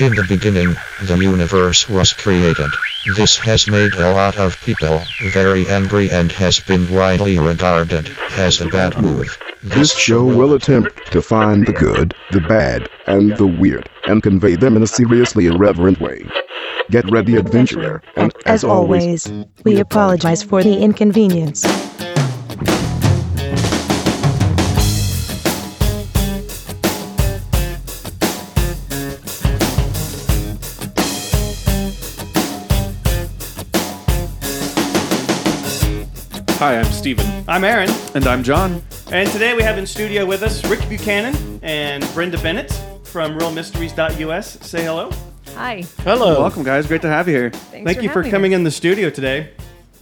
In the beginning, the universe was created. This has made a lot of people very angry and has been widely regarded as a bad move. This show will attempt to find the good, the bad, and the weird, and convey them in a seriously irreverent way. Get ready, adventurer, and As always, we apologize for the inconvenience. Hi, I'm Steven. I'm Aaron, And I'm John. and today we have in studio with us Rick Buchanan and Brenda Bennett from RealMysteries.us. Say hello. Hi. Hello. Welcome, guys. Great to have you here. Thanks Thank for you for having coming us. in the studio today.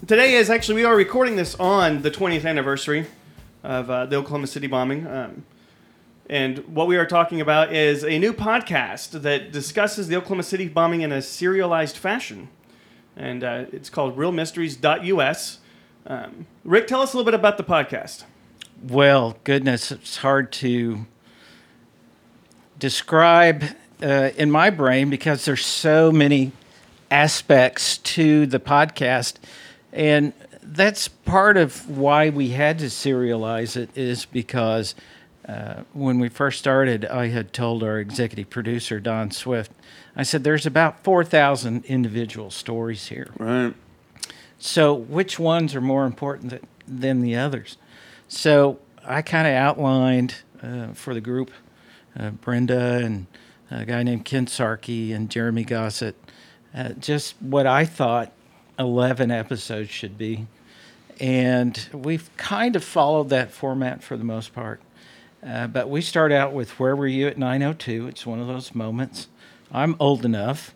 Today is actually we are recording this on the 20th anniversary of uh, the Oklahoma City bombing. Um, and what we are talking about is a new podcast that discusses the Oklahoma City bombing in a serialized fashion. And uh, it's called RealMysteries.us. Um, Rick, tell us a little bit about the podcast. Well, goodness, it's hard to describe uh, in my brain because there's so many aspects to the podcast, and that's part of why we had to serialize it. Is because uh, when we first started, I had told our executive producer Don Swift, I said, "There's about four thousand individual stories here." Right. So, which ones are more important th- than the others? So, I kind of outlined uh, for the group uh, Brenda and a guy named Ken Sarkey and Jeremy Gossett uh, just what I thought 11 episodes should be. And we've kind of followed that format for the most part. Uh, but we start out with Where Were You at 902? It's one of those moments. I'm old enough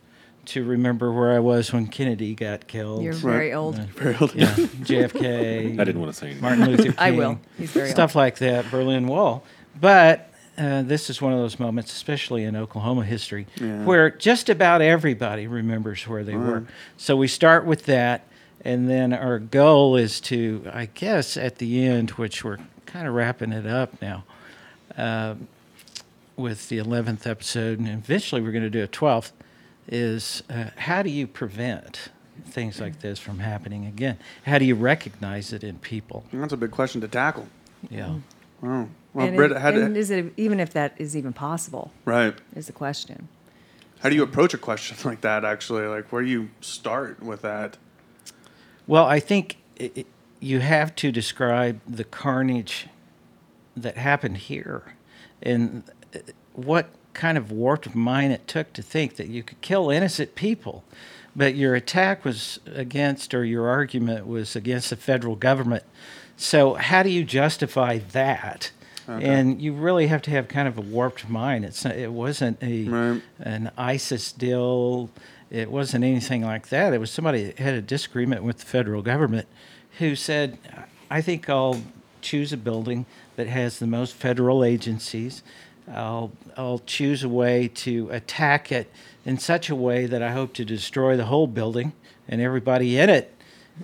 to remember where I was when Kennedy got killed. You're very old. Very old. Yeah, JFK. I didn't want to say anything. Martin Luther King. I will. He's very stuff like that. Berlin Wall, but uh, this is one of those moments, especially in Oklahoma history, where just about everybody remembers where they were. So we start with that, and then our goal is to, I guess, at the end, which we're kind of wrapping it up now. um, with the 11th episode, and eventually we're going to do a 12th, is uh, how do you prevent things like this from happening again? How do you recognize it in people? That's a big question to tackle. Yeah. Wow. Well, and, Britt, it- how, do, and is it even if that is even possible? right. Is the question. How do you approach a question like that, actually? Like, where do you start with that? Well, I think i i you have to describe the carnage that happened here and uh, what kind of warped mind it took to think that you could kill innocent people. But your attack was against, or your argument was against the federal government. So, how do you justify that? And you really have to have kind of a warped mind. It's not, it wasn't a Right. an ISIS deal. It wasn't anything like that. It was somebody that had a disagreement with the federal government who said, I think I'll choose a building that has the most federal agencies. I'll, I'll choose a way to attack it in such a way that I hope to destroy the whole building and everybody in it.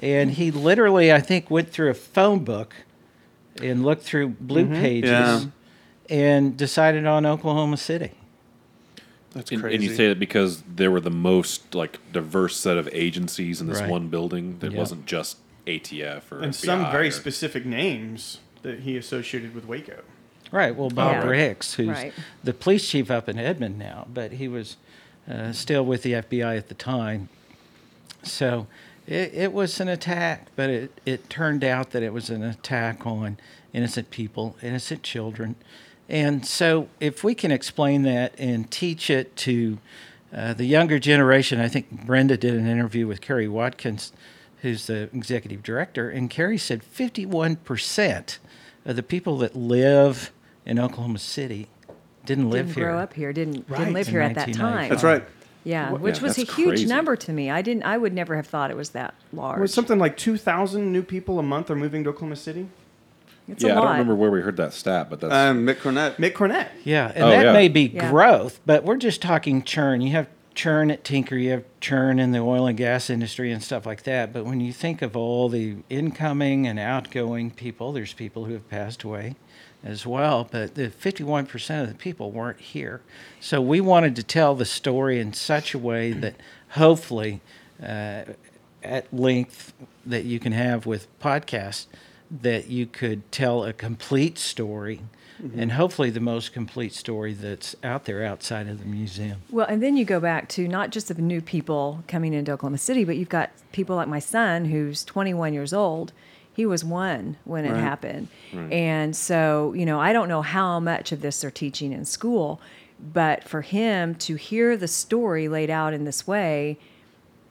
And he literally, I think, went through a phone book and looked through blue mm-hmm. pages Yeah. and decided on Oklahoma City. That's crazy. and you say that because there were the most like diverse set of agencies in this Right. one building. That Yeah. wasn't just ATF or And FBI some very or- specific names that he associated with Waco. Right. Well, Bob Yeah. Ricks, who's Right. the police chief up in Edmond now, but he was uh, still with the FBI at the time. So it, it was an attack, but it, it turned out that it was an attack on innocent people, innocent children. And so if we can explain that and teach it to uh, the younger generation, I think Brenda did an interview with Kari Watkins, who's the executive director, and Kari said 51% of the people that live in Oklahoma City didn't live didn't here. grow up here. Didn't Right. didn't live In here at that time. That's right. Yeah, What- which yeah, was a huge crazy. number to me. I didn't. I would never have thought it was that large. Was something like 2,000 new people a month are moving to Oklahoma City? It's Yeah, a I lot. don't remember where we heard that stat, but that's Um, Mick Cornett. Mick Cornett. Yeah, and Oh, that yeah. may be Yeah. growth, but we're just talking churn. You have churn at Tinker, you have churn in the oil and gas industry and stuff like that. But when you think of all the incoming and outgoing people, there's people who have passed away, as well, but the 51% of the people weren't here. So we wanted to tell the story in such a way that hopefully, uh, at length that you can have with podcasts, that you could tell a complete story. And hopefully, the most complete story that's out there outside of the museum. Well, and then you go back to not just the new people coming into Oklahoma City, but you've got people like my son who's 21 years old. He was one when it happened. And so, you know, I don't know how much of this they're teaching in school, but for him to hear the story laid out in this way,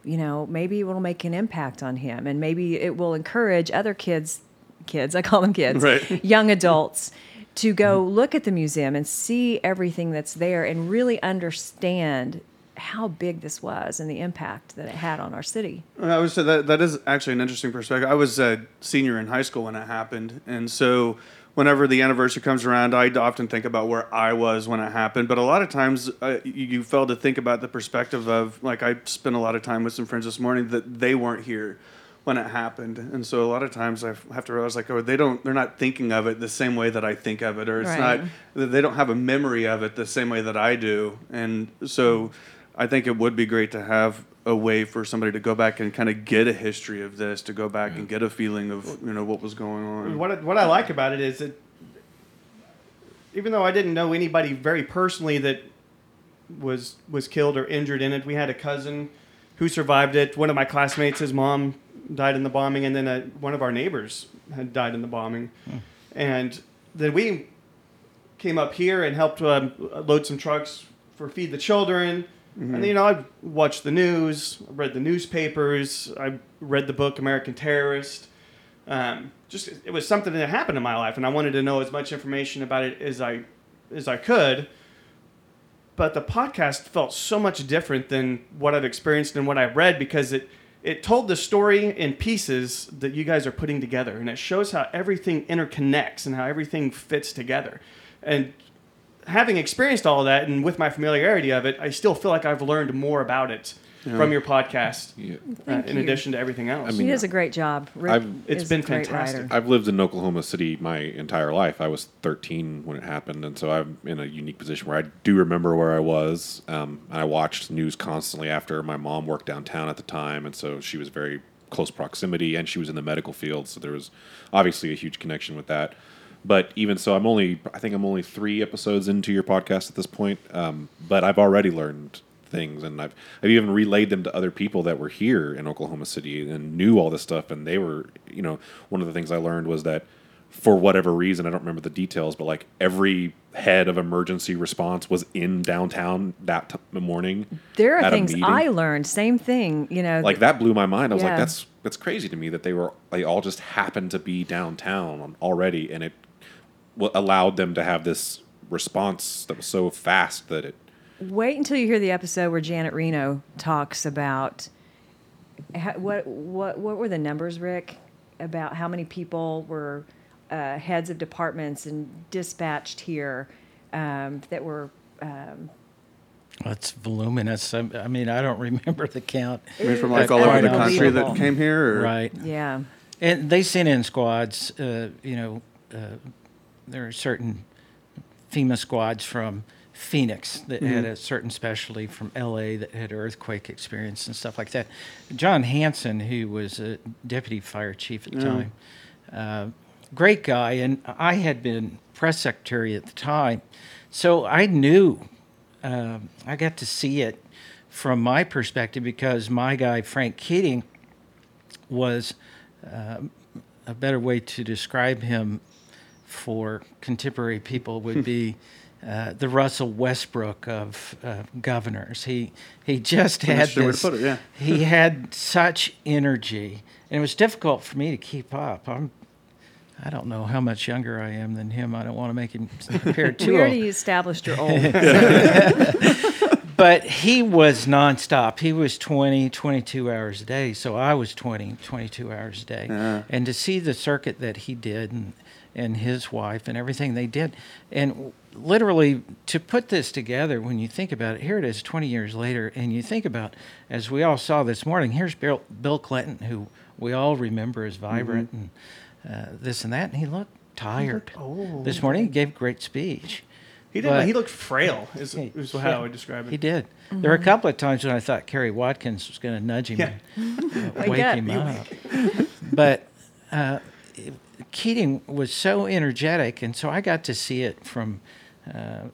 you know, maybe it will make an impact on him and maybe it will encourage other kids, kids, I call them kids, Right. young adults to go mm-hmm. look at the museum and see everything that's there and really understand how big this was and the impact that it had on our city. I would say that that is actually an interesting perspective. I was a senior in high school when it happened, and so whenever the anniversary comes around, I often think about where I was when it happened. But a lot of times, uh, you, you fail to think about the perspective of like I spent a lot of time with some friends this morning that they weren't here when it happened, and so a lot of times I have to realize like, oh, they don't, they're not thinking of it the same way that I think of it, or it's Right. not, they don't have a memory of it the same way that I do, and so. I think it would be great to have a way for somebody to go back and kind of get a history of this, to go back and get a feeling of you know what was going on. What I, what I like about it is that even though I didn't know anybody very personally that was was killed or injured in it, we had a cousin who survived it. One of my classmates, his mom died in the bombing, and then uh one of our neighbors had died in the bombing, and then we came up here and helped um, load some trucks for feed the children. And you know, I watched the news, read the newspapers, I read the book American Terrorist. Um, just it was something that happened in my life, and I wanted to know as much information about it as I as I could. But the podcast felt so much different than what I've experienced and what I've read because it it told the story in pieces that you guys are putting together, and it shows how everything interconnects and how everything fits together. And having experienced all of that and with my familiarity of it, I still feel like I've learned more about it from your podcast. Yeah. Uh, in you. addition to everything else. I mean, he does a great job. Rick I've- It's is been a great fantastic. writer. I've lived in Oklahoma City my entire life. I was 13 when it happened, and so I'm in a unique position where I do remember where I was. Um, I watched news constantly after my mom worked downtown at the time, and so she was very close proximity, and she was in the medical field, so there was obviously a huge connection with that. But even so, I'm only I think I'm only three episodes into your podcast at this point, um, but I've already learned things and I've I've even relayed them to other people that were here in Oklahoma City and knew all this stuff and they were you know one of the things I learned was that for whatever reason I don't remember the details but like every head of emergency response was in downtown that t- morning There are things. I learned. Same thing, you know. like that blew my mind I was like that's that's crazy to me that they were they all just happened to be downtown already and it allowed them to have this response that was so fast that it Wait until you hear the episode where Janet Reno talks about ha- what what what were the numbers, Rick, about how many people were uh, heads of departments and dispatched here um, that were. Um, That's voluminous. I, I mean, I don't remember the count. I mean, from like That's all over the quite country that came here, or Right. yeah, And they sent in squads. Uh, you know, uh, there are certain FEMA squads from Phoenix that had a certain specialty from LA that had earthquake experience and stuff like that. John Hanson, who was a deputy fire chief at the time, uh, great guy, and I had been press secretary at the time, so I knew. um I got to see it from my perspective because my guy Frank Keating was um, a better way to describe him for contemporary people would be uh, the Russell Westbrook of uh, governors. He he just had That's the way to this. it, yeah. He had such energy, and it was difficult for me to keep up. I'm. I don't know how much younger I am than him. I don't want to make him appear too we old already established you're old. but he was nonstop. He was 20, 22 hours a day. So I was 20, 22 hours a day. And to see the circuit that he did and, and his wife and everything they did, and literally to put this together, when you think about it, here it is 20 years later, and you think about, as we all saw this morning, here's Bill, Bill Clinton, who we all remember as vibrant and uh, this and that, and he looked tired. oh, this morning he gave a great speech. He did. But- he looked frail. Is, He- is yeah, how I would describe it. He did. There were a couple of times when I thought Kari Watkins was going to nudge him Yeah. and uh, Wake wake him up. but uh, Keating was so energetic, and so I got to see it from. Uh,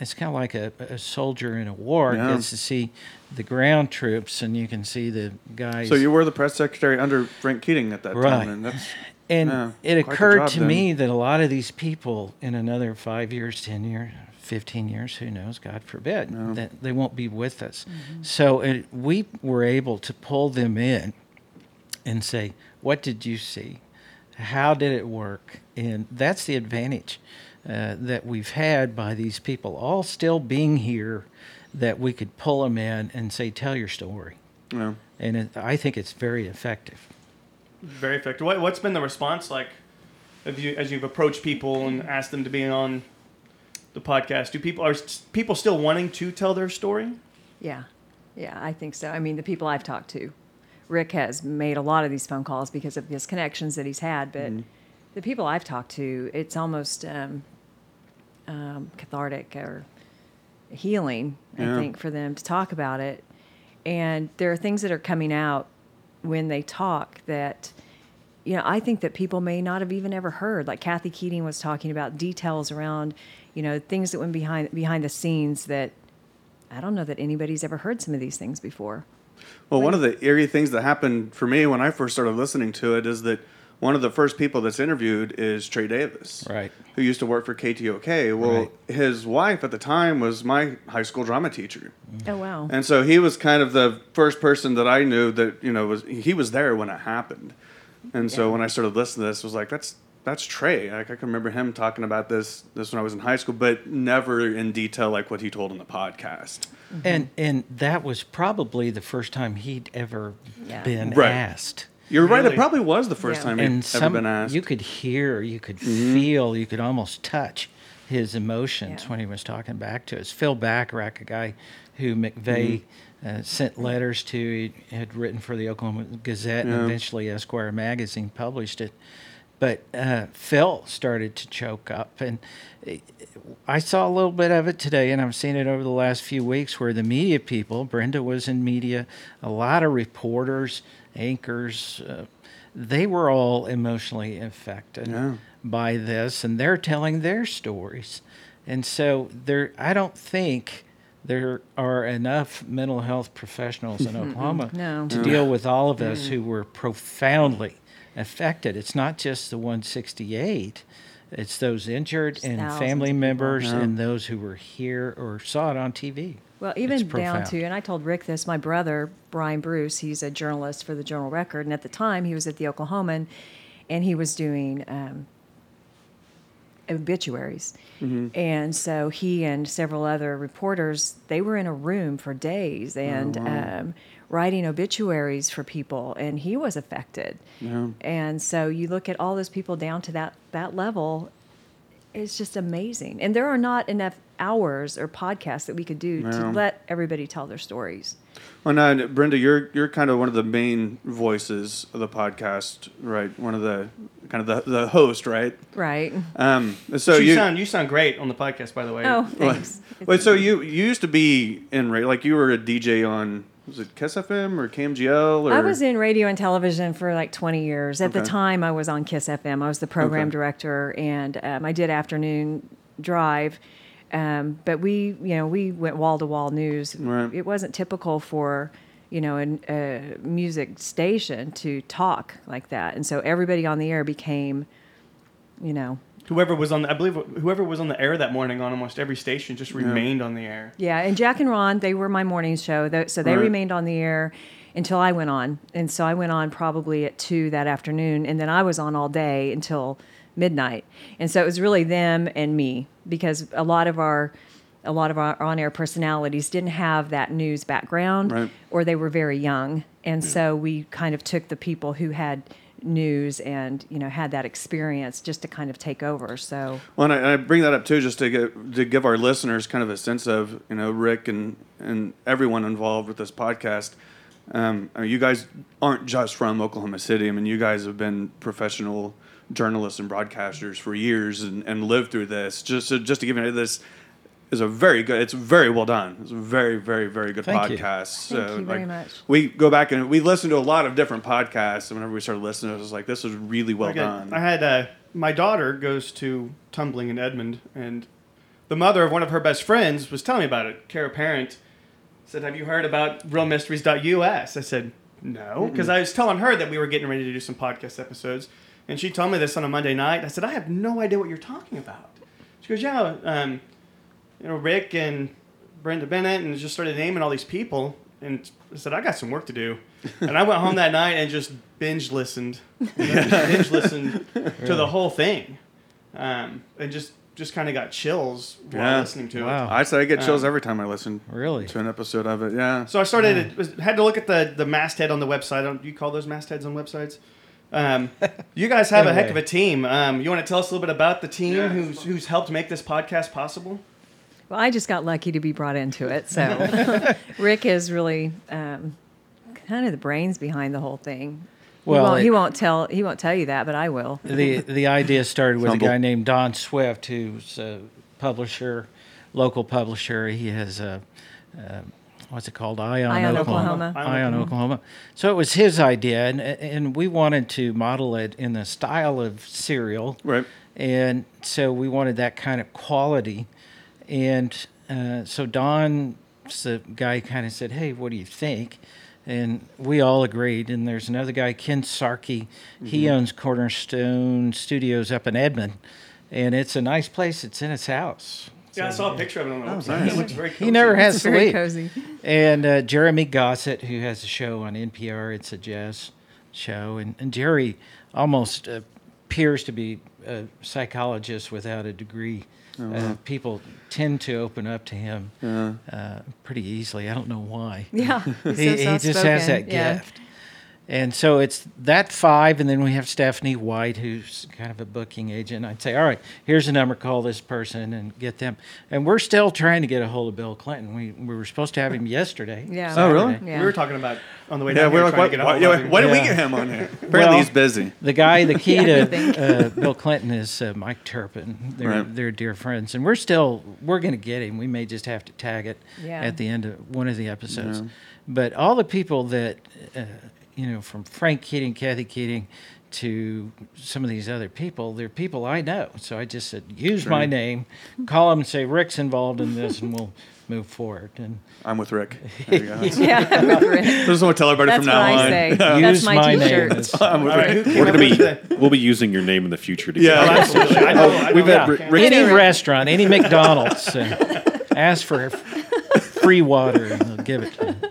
it's kind of like a, a soldier in a war Yeah. gets to see the ground troops, and you can see the guys. So you were the press secretary under Frank Keating at that Right. time, and that's And Yeah, it occurred job to then. me that a lot of these people in another five years, 10 years, 15 years, who knows, God forbid, that they won't be with us. So it, we were able to pull them in and say, What did you see? How did it work? And that's the advantage uh, that we've had by these people all still being here, that we could pull them in and say, Tell your story. you know, And it, I think it's very effective. Very effective. What, what's been the response like? Have you, as you've approached people and asked them to be on the podcast, do people are people still wanting to tell their story? Yeah, yeah, I think so. I mean, the people I've talked to, Rick has made a lot of these phone calls because of his connections that he's had. But the people I've talked to, it's almost um, um, cathartic or healing, Yeah. I think, for them to talk about it. And there are things that are coming out when they talk that, you know, I think that people may not have even ever heard. Like Kathy Keating was talking about details around, you know, things that went behind behind the scenes that I don't know that anybody's ever heard some of these things before. Well, one of the eerie things that happened for me when I first started listening to it is that one of the first people that's interviewed is Trey Davis, Right. Who used to work for KTOK. Well, Right. his wife at the time was my high school drama teacher, mm. Oh wow. and so he was kind of the first person that I knew that you know was he was there when it happened, and so when I started listening to this, I was like, that's that's Trey. Like I can remember him talking about this this when I was in high school, but never in detail like what he told in the podcast. Mm-hmm. And and that was probably the first time he'd ever Yeah. been Right. asked. You're right. It probably was the first Yeah. time And he'd some ever been asked. you could hear, you could mm-hmm. feel, you could almost touch his emotions Yeah. when he was talking back to us. Phil Bacharach, a guy who McVeigh mm-hmm. uh, sent letters to, he had written for the Oklahoma Gazette, and eventually Esquire magazine published it. But uh, Phil started to choke up, and I saw a little bit of it today, and I've seen it over the last few weeks where the media people, Brenda was in media, a lot of reporters, anchors, uh, they were all emotionally affected Yeah. by this, and they're telling their stories. And so there, I don't think there are enough mental health professionals in Oklahoma No. to deal with all of us who were profoundly affected. It's not just the 168. It's those injured There's and family members Yeah. and those who were here or saw it on TV. Well, It's even down profound. to, and I told Rick this, my brother, Brian Bruce, he's a journalist for the Journal Record. And at the time, he was at the Oklahoman and he was doing um, obituaries. And so he and several other reporters, they were in a room for days and um, writing obituaries for people. And he was affected. And so you look at all those people down to that, that level, it's just amazing. And there are not enough hours or podcasts that we could do to let everybody tell their stories. Well, now, Brenda, you're you're kind of one of the main voices of the podcast, right? One of the kind of the, the host, right? Right. Um, so you, you sound you sound great on the podcast, by the way. Oh, thanks. wait, so you you used to be in radio, like you were a DJ on was it Kiss FM or KMGL or I was in radio and television for like 20 years. At the time, I was on Kiss FM. I was the program Okay. director, and um, I did afternoon drive. Um, but we, you know, we went wall to wall news. Right. It wasn't typical for, you know, an- a music station to talk like that, and so everybody on the air became, you know, Whoever was on, the, I believe, whoever was on the air that morning on almost every station just remained on the air. Yeah, and Jack and Ron, they were my morning show, so they Right. remained on the air until I went on, and so I went on probably at two that afternoon, and then I was on all day until midnight, and so it was really them and me because a lot of our a lot of our on-air personalities didn't have that news background Right. or they were very young and so we kind of took the people who had news and you know had that experience just to kind of take over so Well, and I, I bring that up too, just to get, to give our listeners kind of a sense of you know Rick and and everyone involved with this podcast. Um, I mean, you guys aren't just from Oklahoma City. I mean, you guys have been professional journalists and broadcasters for years and, and lived through this. Just so, just to give you this is a very good. It's very well done. It's a very very very good Thank you. podcast. Thank so you very like, much. we go back and we listen to a lot of different podcasts. And whenever we started listening, it was like this was really well Okay, done. I had uh, my daughter goes to tumbling in Edmond, and the mother of one of her best friends was telling me about it. Kara Parent said, "Have you heard about RealMysteries.us?" I said, "No," because I was telling her that we were getting ready to do some podcast episodes, and she told me this on a Monday night. I said, "I have no idea what you're talking about." She goes, "Yeah, um, you know, Rick and Brenda Bennett, and just started naming all these people." And I said, "I got some work to do," and I went home that night and just binge listened, binge listened to the whole thing, um, and just just kind of got chills while Yeah. listening to it. Wow. I say I get chills Um, every time I listen Really? to an episode of it. Yeah. So I started it had to look at the the masthead on the website. Don't you call those mastheads on websites? Um, you guys have a heck of a team. Um, you want to tell us a little bit about the team Yeah. who's who's helped make this podcast possible? Well, I just got lucky to be brought into it. So Rick is really um, kind of the brains behind the whole thing. Well, he, won't, it- he won't tell he won't tell you that, but I will. the the idea started with Humble. a guy named Don Swift, who's a publisher, local publisher. He has a, uh, what's it called? Ion, Ion, Oklahoma. Oklahoma. Ion, Oklahoma. So it was his idea, and and we wanted to model it in the style of serial, Right. and so we wanted that kind of quality, and uh, so Don, the guy, kind of said, "Hey, what do you think?" And we all agreed. And there's another guy, Ken Sarkey. He owns Cornerstone Studios up in Edmond, and it's a nice place. It's in his house. Yeah, I saw a picture of it on the website. nice. It looks very He never has It's to very leave. cozy. And uh, Jeremy Gossett, who has a show on NPR, it's a jazz show, and, and Jerry almost uh, appears to be a psychologist without a degree. Uh, people tend to open up to him uh, pretty easily. I don't know why. Yeah, he, so he just has soft-spoken. that Yeah. Gift. And so it's that five, and then we have Stephanie White, who's kind of a booking agent. I'd say, all right, here's a number, call this person and get them. And we're still trying to get a hold of Bill Clinton. We, we were supposed to have him yesterday. Yeah. Oh, really? Yeah. We were talking about on the way Yeah, down we're here like, trying why, to get a why, hold yeah, of him. why did we get him on here? Apparently Well, he's busy. The guy, the key I think. to uh, Bill Clinton is uh, Mike Turpin. They're, Right. they're dear friends, and we're still we're going to get him. We may just have to tag it Yeah. at the end of one of the episodes. But all the people that uh, you know, from Frank Keating, Kathy Keating, to some of these other people, they're people I know. So I just said, use my name, call them, and say Rick's involved in this, and we'll move forward. And I'm with Rick. There you go. Yeah, I'm with Rick. Just want to tell everybody That's from what now on. say. use That's my, my name. As, I'm with All right, Rick. who We're gonna be we'll be using your name in the future to Yeah, get Absolutely. I know. I We've know had Rick- Rick- Rick- any restaurant, any McDonald's, uh, ask for free water, and they'll give it to you.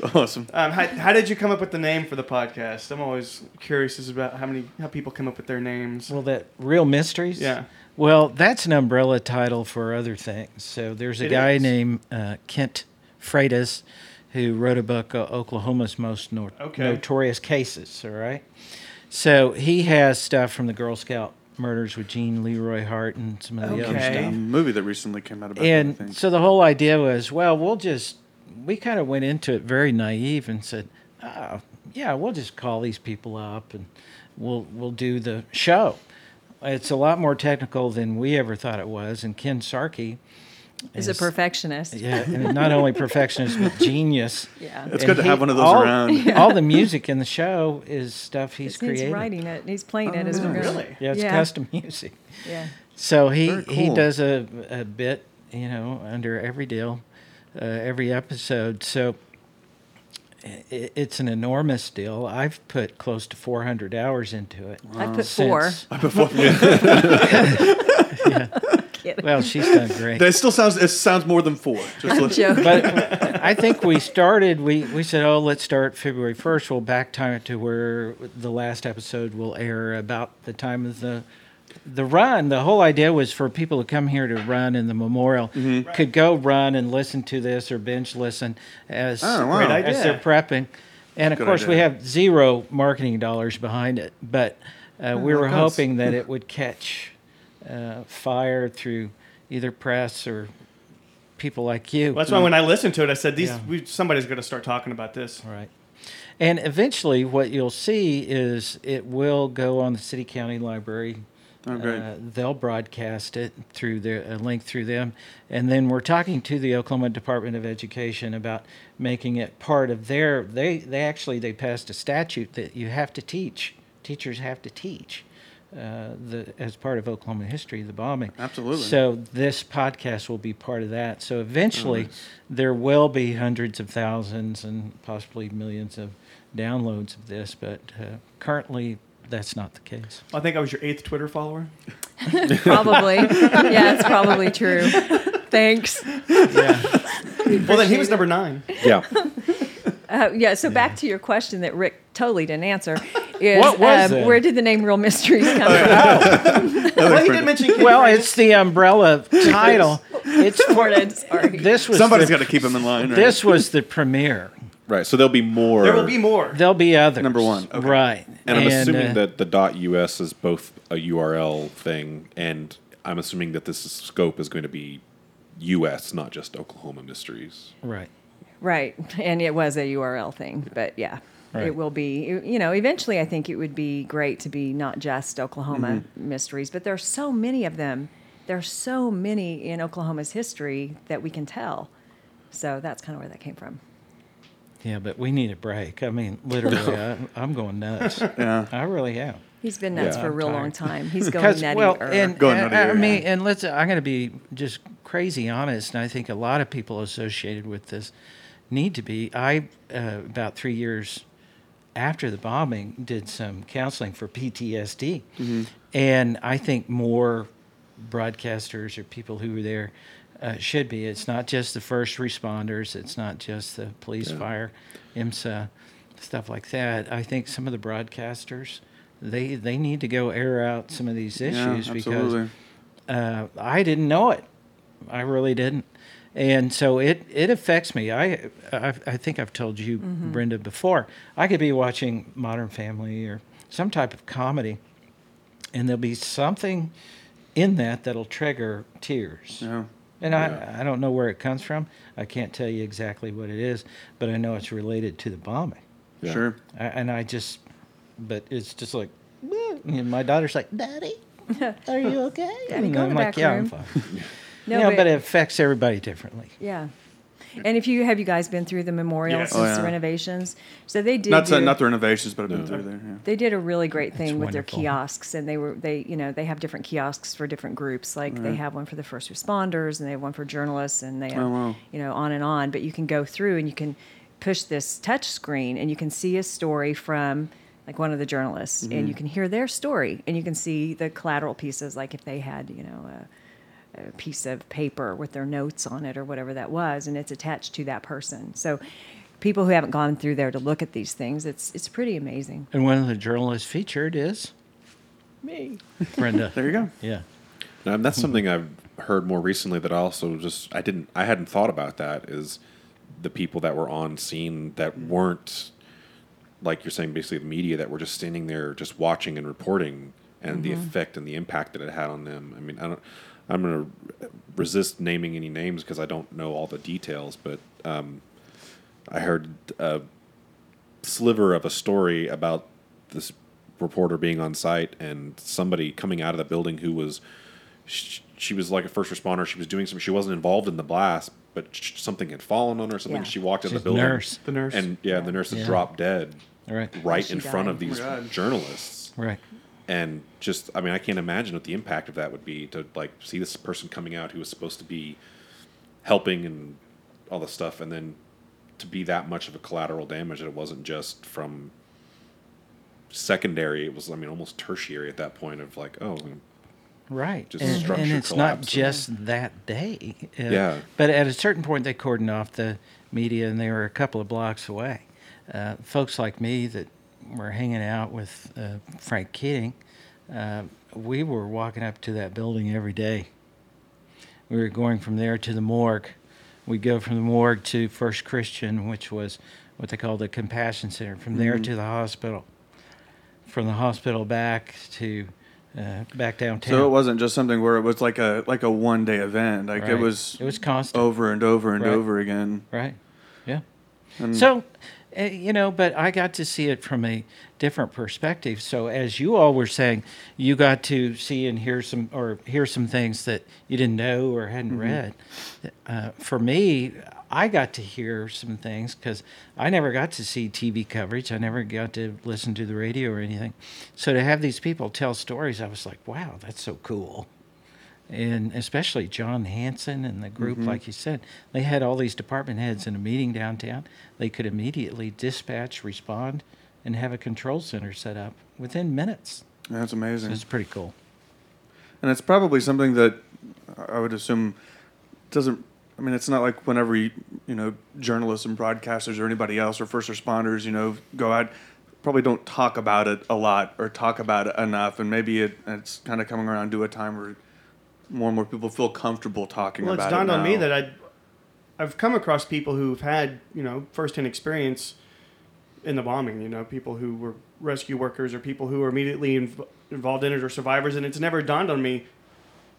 It's awesome. Um, how, how did you come up with the name for the podcast? I'm always curious as about how many how people come up with their names. Well, that real mysteries. Yeah. Well, that's an umbrella title for other things. So there's a It guy is. named uh, Kent Frates who wrote a book, uh, Oklahoma's Most no- Okay. Notorious Cases. All right. So he has stuff from the Girl Scout murders with Gene Leroy Hart and some of the other stuff. Um, movie that recently came out about that, I And think. so the whole idea was, well, we'll just, we kind of went into it very naive and said, oh, yeah, we'll just call these people up and we'll we'll do the show. It's a lot more technical than we ever thought it was. And Ken Sarkey, Is a perfectionist. yeah, and not only perfectionist but genius. Yeah. It's And good to he- have one of those all, around. All the music in the show is stuff he's He's writing it. He's playing it oh, as we're. Really? Yeah, it's Yeah. custom music. Yeah. So he Very he does a, a bit, you know, under every deal, uh, every episode. So i it's an enormous deal. I've put close to 400 hours into it. I put four. since- Kidding. well, she's done great. That still sounds. It sounds more than four. Just I'm joking. But I think we started. We, we said, oh, let's start February first. We'll back time it to where the last episode will air about the time of the the run. The whole idea was for people to come here to run in the memorial Mm-hmm. could go run and listen to this or binge listen as Oh, wow. As idea. they're prepping. And of Good course, we have zero marketing dollars behind it, but uh, we how were it hoping that it would catch uh, fire through either press or people like you. Well, that's why when I listened to it, I said, "These Yeah. we, somebody's going to start talking about this." Right. And eventually, what you'll see is it will go on the city county library. Oh, great. Uh, they'll broadcast it through their a link through them, and then we're talking to the Oklahoma Department of Education about making it part of their. They they actually they passed a statute that you have to teach. Teachers have to teach. Uh, the as part of Oklahoma history, the bombing. Absolutely. So this podcast will be part of that. So eventually, there will be hundreds of thousands and possibly millions of downloads of this, but uh, currently that's not the case. I think I was your eighth Twitter follower. Probably. yeah, it's probably true. Thanks. Yeah. Well, then he was number nine. Yeah. Uh, yeah. So back to your question that Rick totally didn't answer. Is, What was um, it? where did the name Real Mysteries come from? well, he didn't mention. Kid Well, it's the umbrella title. It's Morning, sorry. this was somebody's got to keep him in line. Right? this was the premiere. Right. So there'll be more. there will be more. There'll be others. Number one, okay. right? And I'm assuming uh, that the .us is both a URL thing, and I'm assuming that this scope is going to be U.S., not just Oklahoma mysteries. right. Right. And it was a URL thing, but yeah. Right. It will be, you know, eventually I think it would be great to be not just Oklahoma mysteries, but there are so many of them. There are so many in Oklahoma's history that we can tell. So that's kind of where that came from. Yeah, but we need a break. I mean, literally, I, I'm going nuts. Yeah. I really am. He's been nuts Yeah, for a I'm real long time. He's going Because nutty. well, and, Going and- nutty, I mean, and let's. I'm going to be just crazy honest, and I think a lot of people associated with this need to be. I uh, about three years after the bombing did some counseling for PTSD, Mm-hmm. and I think more broadcasters or people who were there. Uh, should be. It's not just the first responders. It's not just the police, fire, EMSA, stuff like that. I think some of the broadcasters, they they need to go air out some of these issues absolutely. because uh, I didn't know it. I really didn't, and so it it affects me. I I, I think I've told you, Brenda, before. I could be watching Modern Family or some type of comedy, and there'll be something in that that'll trigger tears. Yeah. And I, I don't know where it comes from. I can't tell you exactly what it is, but I know it's related to the bombing. Yeah. Sure. I, and I just, but it's just like, and my daughter's like, Daddy, are you okay? Daddy, and go I'm the like, back yeah, room." I'm fine. No, yeah, but- but it affects everybody differently. Yeah. And if you have you guys been through the memorials Yes. since Oh, the renovations? So they did Not do, the, not the renovations, but I've been through there. Yeah. they did a really great thing with their kiosks and they were they you know they have different kiosks for different groups like they have one for the first responders and they have one for journalists and they have Oh, wow. you know on and on but you can go through and you can push this touch screen and you can see a story from like one of the journalists Mm-hmm. and you can hear their story and you can see the collateral pieces like if they had you know a, a piece of paper with their notes on it or whatever that was and it's attached to that person so people who haven't gone through there to look at these things it's it's pretty amazing And one of the journalists featured is me Brenda. There you go. Yeah. Now, and that's something I've heard more recently that I also just I didn't I hadn't thought about that is the people that were on scene that mm-hmm. weren't like you're saying basically the media that were just standing there just watching and reporting and the mm-hmm. effect and the impact that it had on them. I mean, I don't I'm going to resist naming any names because I don't know all the details, but um, I heard a sliver of a story about this reporter being on site and somebody coming out of the building who was she, she was like a first responder. She was doing something. She wasn't involved in the blast, but sh- something had fallen on her. Something. Yeah. She walked in She's the building. The nurse. The nurse. And yeah, the nurse had Yeah. dropped dead Right. right she in front of these Oh journalists. Right. And just, I mean, I can't imagine what the impact of that would be to like see this person coming out who was supposed to be helping and all this stuff, and then to be that much of a collateral damage that it wasn't just from secondary. It was, I mean, almost tertiary at that point of like, oh, Right. Just and, structure and it's not just that day. Uh, Yeah. But at a certain point, they cordoned off the media and they were a couple of blocks away. Uh, folks like me that were hanging out with uh, Frank Keating, uh, we were walking up to that building every day. We were going from there to the morgue. We'd go from the morgue to First Christian, which was what they call the Compassion Center, from there to the hospital. From the hospital back to uh, back downtown. So it wasn't just something where it was like a like a one day event. Like it was It was constant. over and over and Right. over again. Right. Yeah. So, uh, you know, but I got to see it from a different perspective. So, as you all were saying, you got to see and hear some or hear some things that you didn't know or hadn't read. Uh, for me, I got to hear some things because I never got to see TV coverage. I never got to listen to the radio or anything. So to have these people tell stories, I was like, wow, that's so cool and especially John Hanson and the group, mm-hmm. like you said, they had all these department heads in a meeting downtown. They could immediately dispatch, respond, and have a control center set up within minutes. That's amazing. It's pretty cool. And it's probably something that I would assume doesn't. I mean, it's not like whenever you, you know journalists and broadcasters or anybody else or first responders, you know, go out, probably don't talk about it a lot or talk about it enough. And maybe it, it's kind of coming around to a time where more and more people feel comfortable talking Well, about it's it. dawned on me that I, I've come across people who've had you know firsthand experience in the bombing. You know, people who were rescue workers or people who were immediately inv- involved in it or survivors, and it's never dawned on me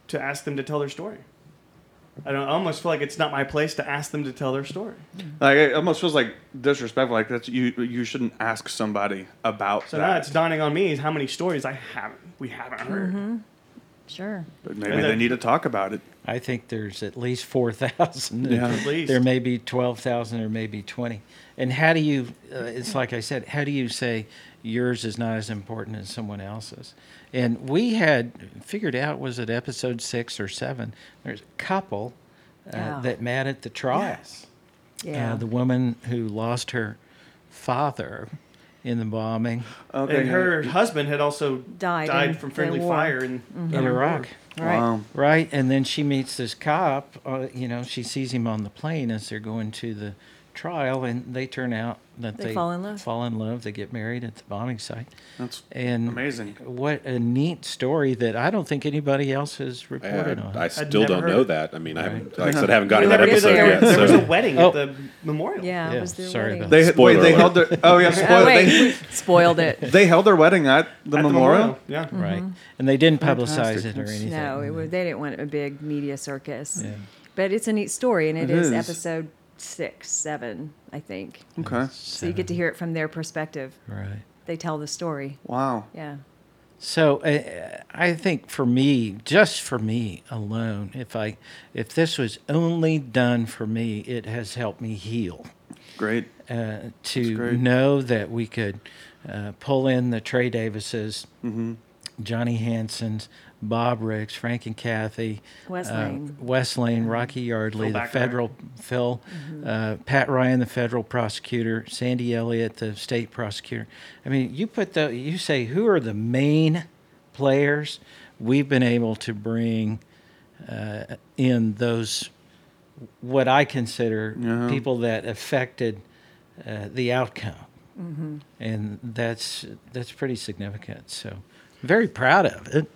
to ask them to tell their story. I don't I almost feel like it's not my place to ask them to tell their story. Mm-hmm. Like it almost feels like disrespectful. Like that's you. You shouldn't ask somebody about So that. now it's dawning on me is how many stories I haven't we haven't heard. Mm-hmm. Sure. but maybe And they need to talk about it. I think there's at least 4,000. Yeah. At least. There may be 12,000 or maybe 20. And how do you, uh, it's like I said, how do you say yours is not as important as someone else's? And we had figured out, was it episode six or seven? There's a couple uh, Yeah. that met at the trial. Yes. Yeah. Uh, the woman who lost her father in the bombing Okay. and her husband had also Died died in from the friendly war. fire in, in Iraq. right. Wow. Right, and then she meets this cop. Uh, you know, she sees him on the plane as they're going to the trial, and they turn out that They they, fall in love. Fall in love. They get married at the bombing site. That's And amazing. What a neat story that I don't think anybody else has I, reported on. I still don't know it. that. I mean, I haven't, like I said, I haven't gotten I that episode there, yet. there was a wedding Oh. at the memorial. Yeah, Yeah, it was their sorry wedding. about They Spoiler wait. They held their. Oh yeah. Oh, Spoil, wait, they, spoiled it. they held their wedding at the At the memorial. Yeah. Mm-hmm. right, and they didn't publicize Fantastic. it or anything. No, was, they didn't want a big media circus. Yeah. But it's a neat story, and It it is, is. episode six, seven, I think. Okay. So you get to hear it from their perspective. Right. They tell the story. Wow. Yeah. So uh, I think for me, just for me alone, if I if this was only done for me, it has helped me heal. Great. Uh, to great. know that we could uh, pull in the Trey Davises, Mm-hmm. Johnny Hansons, Bob Ricks, Frank and Kathy, Wes uh, Lane. Wes Lane, Rocky Yardley, Phil the Bachner. federal Phil, uh, Pat Ryan, the federal prosecutor, Sandy Elliott, the state prosecutor. I mean, you put the you say who are the main players? We've been able to bring uh, in those what I consider Yeah. people that affected uh, the outcome, Mm-hmm. and that's that's pretty significant. So, very proud of it.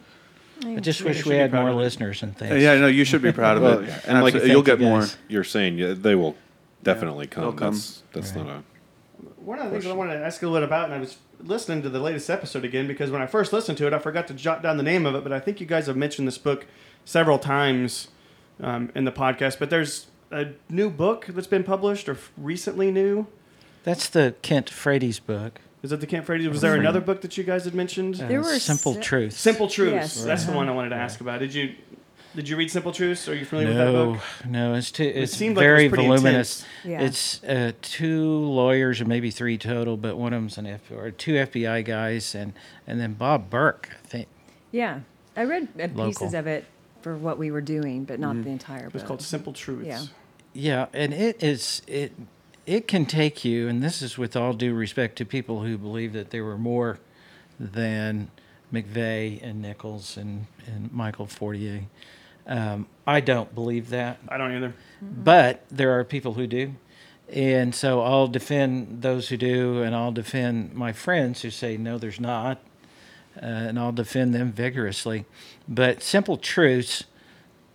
I just you wish we had more listeners and things. Yeah. No, you should be proud of Well, it. and like- you'll get you more. You're saying yeah, they will definitely come. come. That's, that's Right. not a. One of the things I wanted to ask you a little bit about, and I was listening to the latest episode again because when I first listened to it, I forgot to jot down the name of it, but I think you guys have mentioned this book several times um, in the podcast. But there's a new book that's been published or f- recently new. That's the Kent Frates' book. Is that the Camp Freddy? Was there another book that you guys had mentioned? uh, There were Simple se- Truth. Simple Truths. Yes. That's the one I wanted to ask about. Did you did you read Simple Truths? Are you familiar with that No, book? no, it's too. It's seemed like it very was pretty voluminous. Yeah. It's uh, two lawyers or maybe three total, but one of them's an F or two FBI guys, and and then Bob Burke. I think Yeah. I read uh, pieces of it for what we were doing, but not the entire It was book. called Simple Truths. Yeah. Yeah, and it is it it can take you, and this is with all due respect to people who believe that there were more than McVeigh and Nichols and, and Michael Fortier. Um, I don't believe that, I don't either. but there are people who do. And so I'll defend those who do, and I'll defend my friends who say, no, there's not. Uh, and I'll defend them vigorously. But Simple Truths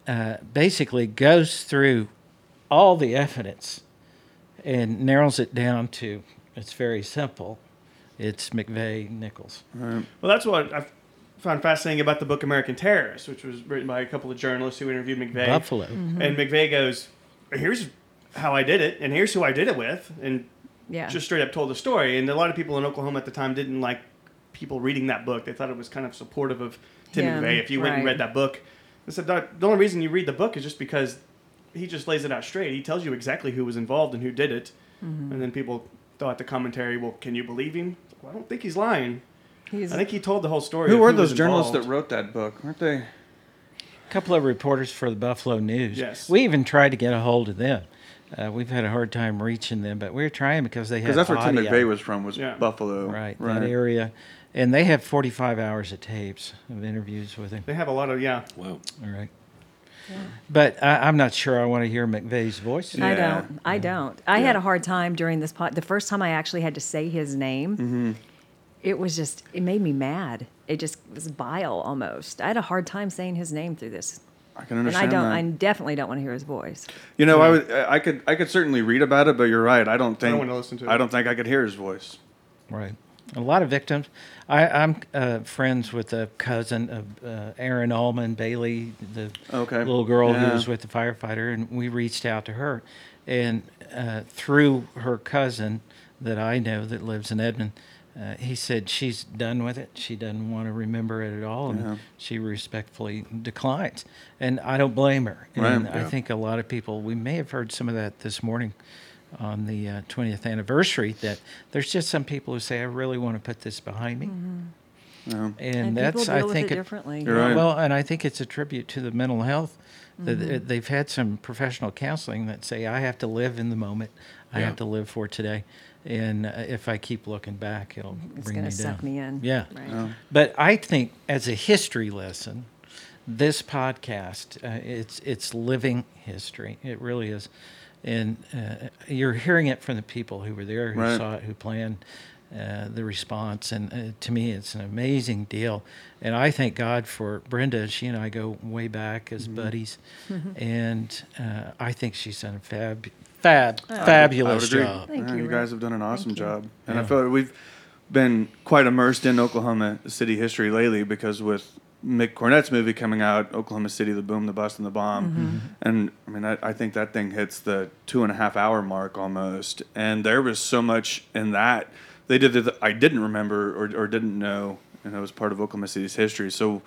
uh, basically goes through all the evidence and narrows it down to it's very simple. It's McVeigh Nichols. Right. Well, that's what I found fascinating about the book American Terrorist, which was written by a couple of journalists who interviewed McVeigh. Buffalo. Mm-hmm. And McVeigh goes, "Here's how I did it, and here's who I did it with, and Yeah. just straight up told the story. And a lot of people in Oklahoma at the time didn't like people reading that book. They thought it was kind of supportive of Tim Him, McVeigh. If you went and read that book, I said the only reason you read the book is just because he just lays it out straight. He tells you exactly who was involved and who did it. Mm-hmm. And then people thought the commentary, well, can you believe him? Well, I don't think he's lying. He's, I think he told the whole story. Who were those journalists that wrote that book? Weren't they? A couple of reporters for the Buffalo News. Yes. We even tried to get a hold of them. Uh, we've had a hard time reaching them, but we are trying because they had Because that's where Tim audio. McVeigh was from, was Yeah. Buffalo. Right, Right. that area. And they have 45 hours of tapes of interviews with him. They have a lot of yeah. Wow. All right. But I, I'm not sure I want to hear McVeigh's voice. I don't. I don't. I had a hard time during this pod. The first time I actually had to say his name, Mm-hmm. it was just, it made me mad. It just was bile almost. I had a hard time saying his name through this. I can understand. And I don't, that. I definitely don't want to hear his voice. You know, I would, I could, I could certainly read about it, but you're right. I don't think. I don't wanna listen to it. I don't think I could hear his voice. Right. A lot of victims. I, I'm uh, friends with a cousin of uh, Aren Almon Bailey, the Okay. little girl Yeah. who was with the firefighter, and we reached out to her, and uh, through her cousin that I know that lives in Edmond, uh, he said she's done with it. She doesn't want to remember it at all, and Yeah. she respectfully declines. And I don't blame her. Right. And I Yeah. think a lot of people. We may have heard some of that this morning on the uh, 20th anniversary that there's just some people who say I really want to put this behind me. Yeah. And, And, that's deal I think it it- differently. You're right. well, and I think it's a tribute to the mental health that Mm-hmm. it- they've had some professional counseling that say I have to live in the moment. I Yeah. have to live for today. And uh, if I keep looking back, it'll It's bring going me to down. suck me in. Yeah. Right. But I think as a history lesson, this podcast, uh, it's it's living history. It really is, and uh, you're hearing it from the people who were there, who Right. saw it, who planned uh, the response, and uh, to me, it's an amazing deal. And I thank God for Brenda. She and I go way back as buddies, and uh, I think she's done a fab, fab, I fabulous would agree. job. Thank Yeah, you, you guys have done an awesome job, and I feel like we've been quite immersed in Oklahoma City history lately because with Mick Cornett's movie coming out, Oklahoma City, the boom, the bust, and the bomb, Mm-hmm. and I mean, I, I think that thing hits the two and a half hour mark almost, and there was so much in that they did that I didn't remember or, or didn't know, and it was part of Oklahoma City's history. So,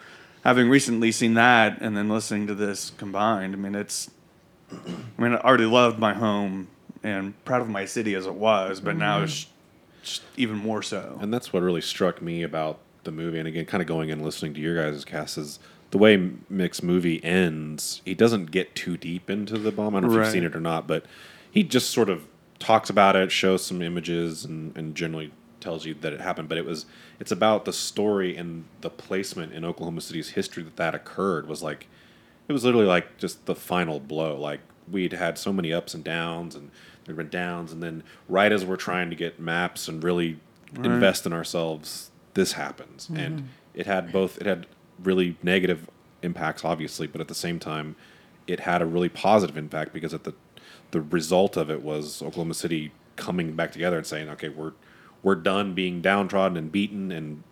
having recently seen that and then listening to this combined, I mean, it's I mean, I already loved my home and proud of my city as it was, but now it's just even more so. And that's what really struck me about the movie. And again, kind of going and listening to your guys' cast is the way Mick's movie ends. He doesn't get too deep into the bomb. I don't know if you've seen it or not, but he just sort of talks about it, shows some images, and, and generally tells you that it happened. But it was it's about the story and the placement in Oklahoma City's history that that occurred was like it was literally like just the final blow. Like we'd had so many ups and downs, and there'd been downs, and then right as we're trying to get MAPS and really invest in ourselves, this happens, mm-hmm. and it had both. It had really negative impacts, obviously, but at the same time, it had a really positive impact because at the the result of it was Oklahoma City coming back together and saying, "Okay, we're we're done being downtrodden and beaten and."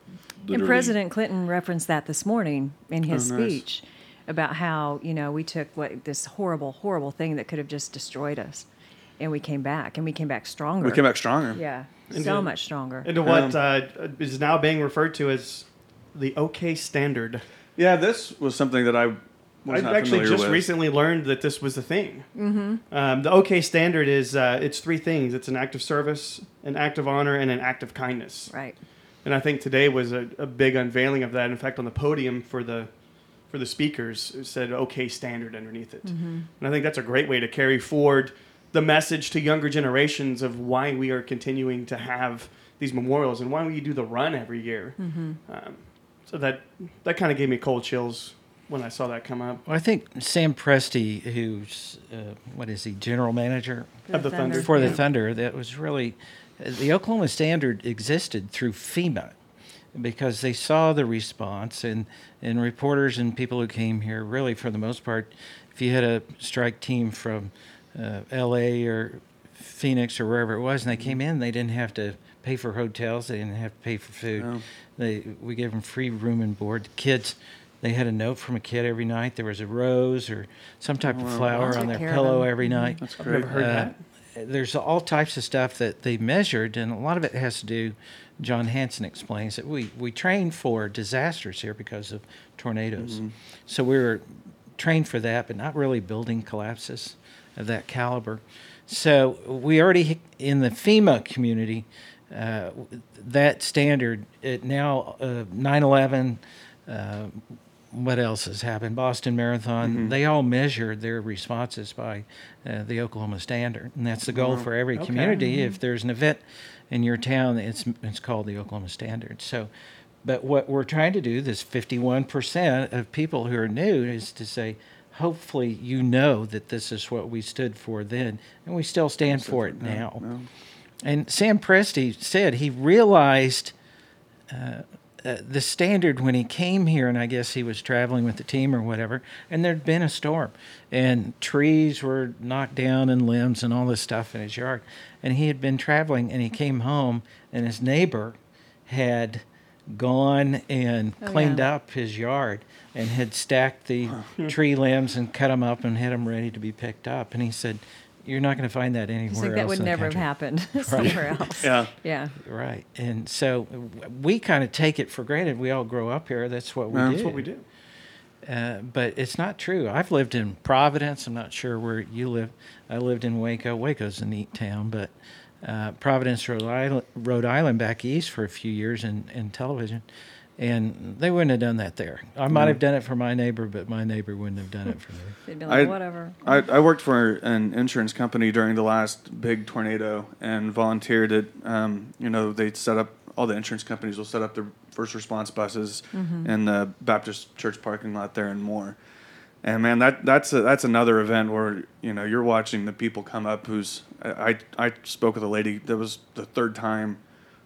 And President Clinton referenced that this morning in his Oh, nice. speech about how, you know, we took what this horrible, horrible thing that could have just destroyed us. And we came back and we came back stronger. We came back stronger. Yeah. And so much stronger. into what uh, is now being referred to as the OK standard. Yeah, this was something that I was I not actually just with. recently learned that this was a thing. Mm-hmm. Um, the OK standard is uh, it's three things: it's an act of service, an act of honor, and an act of kindness. right. And I think today was a, a big unveiling of that. In fact, on the podium for the for the speakers, it said OK standard underneath it. And I think that's a great way to carry forward the message to younger generations of why we are continuing to have these memorials and why we do the run every year. Um, so that that kind of gave me cold chills when I saw that come up. Well, I think Sam Presti, who's uh, what is he, general manager Of the Thunder. for the Yeah. Thunder, that was really the Oklahoma Standard existed through FEMA because they saw the response and and reporters and people who came here really for the most part, if you had a strike team from uh, L.A. or Phoenix or wherever it was, and they came in, they didn't have to pay for hotels, they didn't have to pay for food. No. They we gave them free room and board. The kids They had a note from a kid every night. There was a rose or some type of flower on their care of pillow them. every night. That's I've never heard Uh, that. there's all types of stuff that they measured, and a lot of it has to do. Jon Hansen explains that we we train for disasters here because of tornadoes, so we were trained for that, but not really building collapses of that caliber. So we already in the FEMA community. Uh, that standard it now uh, 9/11 uh, what else has happened? Boston Marathon. They all measure their responses by uh, the Oklahoma Standard, and that's the goal for every Okay. community. If there's an event in your town, it's it's called the Oklahoma Standard. So, but what we're trying to do, this 51% of people who are new, is to say, hopefully you know that this is what we stood for then, and we still stand for it now. And Sam Presti said he realized uh, the standard when he came here, and I guess he was traveling with the team or whatever, and there'd been a storm, and trees were knocked down and limbs and all this stuff in his yard. And he had been traveling, and he came home, and his neighbor had gone and Oh, cleaned yeah. up his yard and had stacked the tree limbs and cut them up and had them ready to be picked up. And he said, "You're not going to find that anywhere It's like else." that would in the never have country." happened somewhere else. Yeah. Yeah. Right. And so we kind of take it for granted. We all grow up here. That's what we Yeah, do. That's what we do. Uh, but it's not true. I've lived in Providence. I'm not sure where you live. I lived in Waco. Waco's a neat town, but uh, Providence, Rhode Island, Rhode Island, back east for a few years in, in television. And they wouldn't have done that there. I might have done it for my neighbor, but my neighbor wouldn't have done it for me. They'd be like, I- whatever. I, I worked for an insurance company during the last big tornado and volunteered at, um, you know, they set up, all the insurance companies will set up their first response buses in the Baptist church parking lot there and more. And man, that that's a, that's another event where you know you're watching the people come up. Who's I I spoke with a lady that was the third time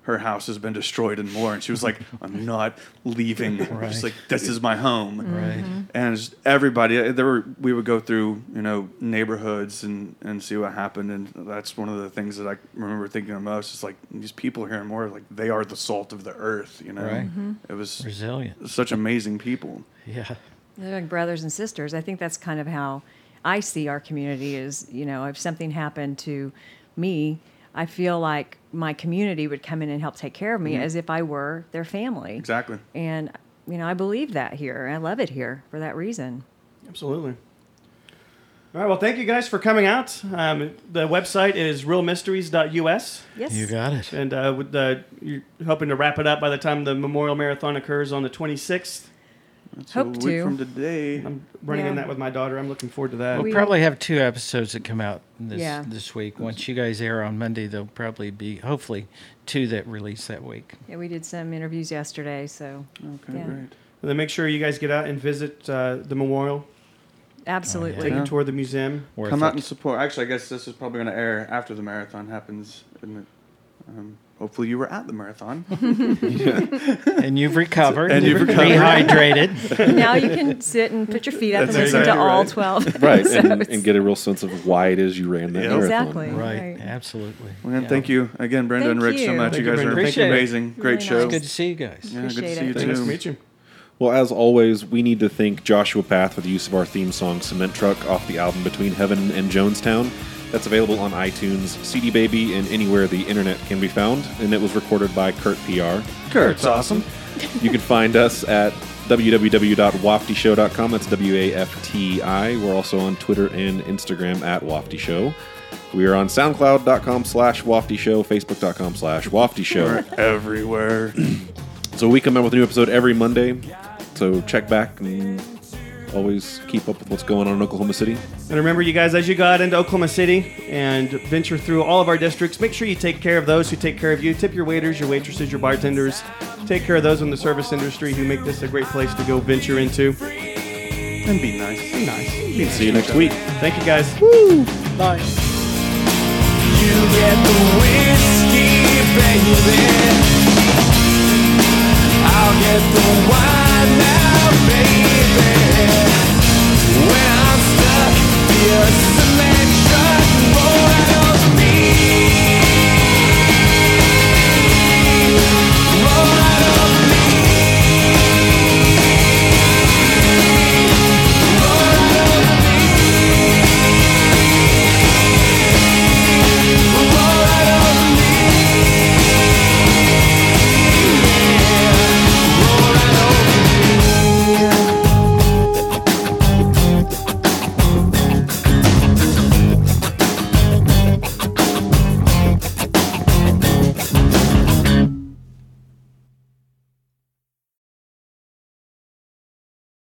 her house has been destroyed and more, and she was like, "I'm not leaving. She's like, this is my home." Right. and everybody uh, there were we would go through you know neighborhoods and and see what happened and that's one of the things that i remember thinking the most is like these people here and more like they are the salt of the earth you know Right. it was Resilient. such amazing people Yeah. They're like brothers and sisters. I think that's kind of how I see our community is, you know, if something happened to me, I feel like my community would come in and help take care of me as if I were their family. exactly And, you know, I believe that here. I love it here for that reason. Absolutely. All right. Well, thank you guys for coming out. Um, the website is realmysteries.us. Yes. You got it. And uh, with the, you're hoping to wrap it up by the time the Memorial Marathon occurs on the 26th. That's Hope a week to. from today I'm running in Yeah. that with my daughter. I'm looking forward to that. We'll We- probably have two episodes that come out this Yeah. this week. Once you guys air on Monday, there'll probably be hopefully two that release that week. Yeah, we did some interviews yesterday, so okay Yeah. great And then make sure you guys get out and visit uh, the memorial. absolutely. Take Yeah. a tour of the museum. Worth come out it. and support actually i guess this is probably going to air after the marathon happens isn't it um, hopefully you were at the marathon and you've recovered. And you've recovered. rehydrated. now you can sit and put your feet up That's and listen exactly to all right. 12. right, and, and get a real sense of why it is you ran that Yeah. marathon. Exactly. right. Right. Absolutely. well, Yeah. thank you again brenda and Thank rick so much Thank you you, guys Brenda. are Appreciate it. amazing great Really show nice. Good to see you guys. yeah good to Appreciate see you it. too Nice to meet you. Well, as always, we need to thank Joshua Path for the use of our theme song "Cement Truck" off the album Between Heaven and Jonestown. That's available on iTunes, CD Baby, and anywhere the internet can be found. And it was recorded by Kurt PR. kurt's awesome You can find us at www.waftishow.com. That's W A F T I. We're also on Twitter and Instagram at Wafti Show. We are on SoundCloud.com slash Wafti Show, Facebook.com slash Wafti Show. everywhere So we come out with a new episode every Monday. So check back and always keep up with what's going on in Oklahoma City. And remember, you guys, as you go out into Oklahoma City and venture through all of our districts, make sure you take care of those who take care of you. Tip your waiters, your waitresses, your bartenders. Take care of those in the service industry who make this a great place to go venture into. and be nice Be nice. See you next week. Thank you, guys. Bye. You get the whiskey, baby. I'll get the wine now, baby. When I'm stuck, dear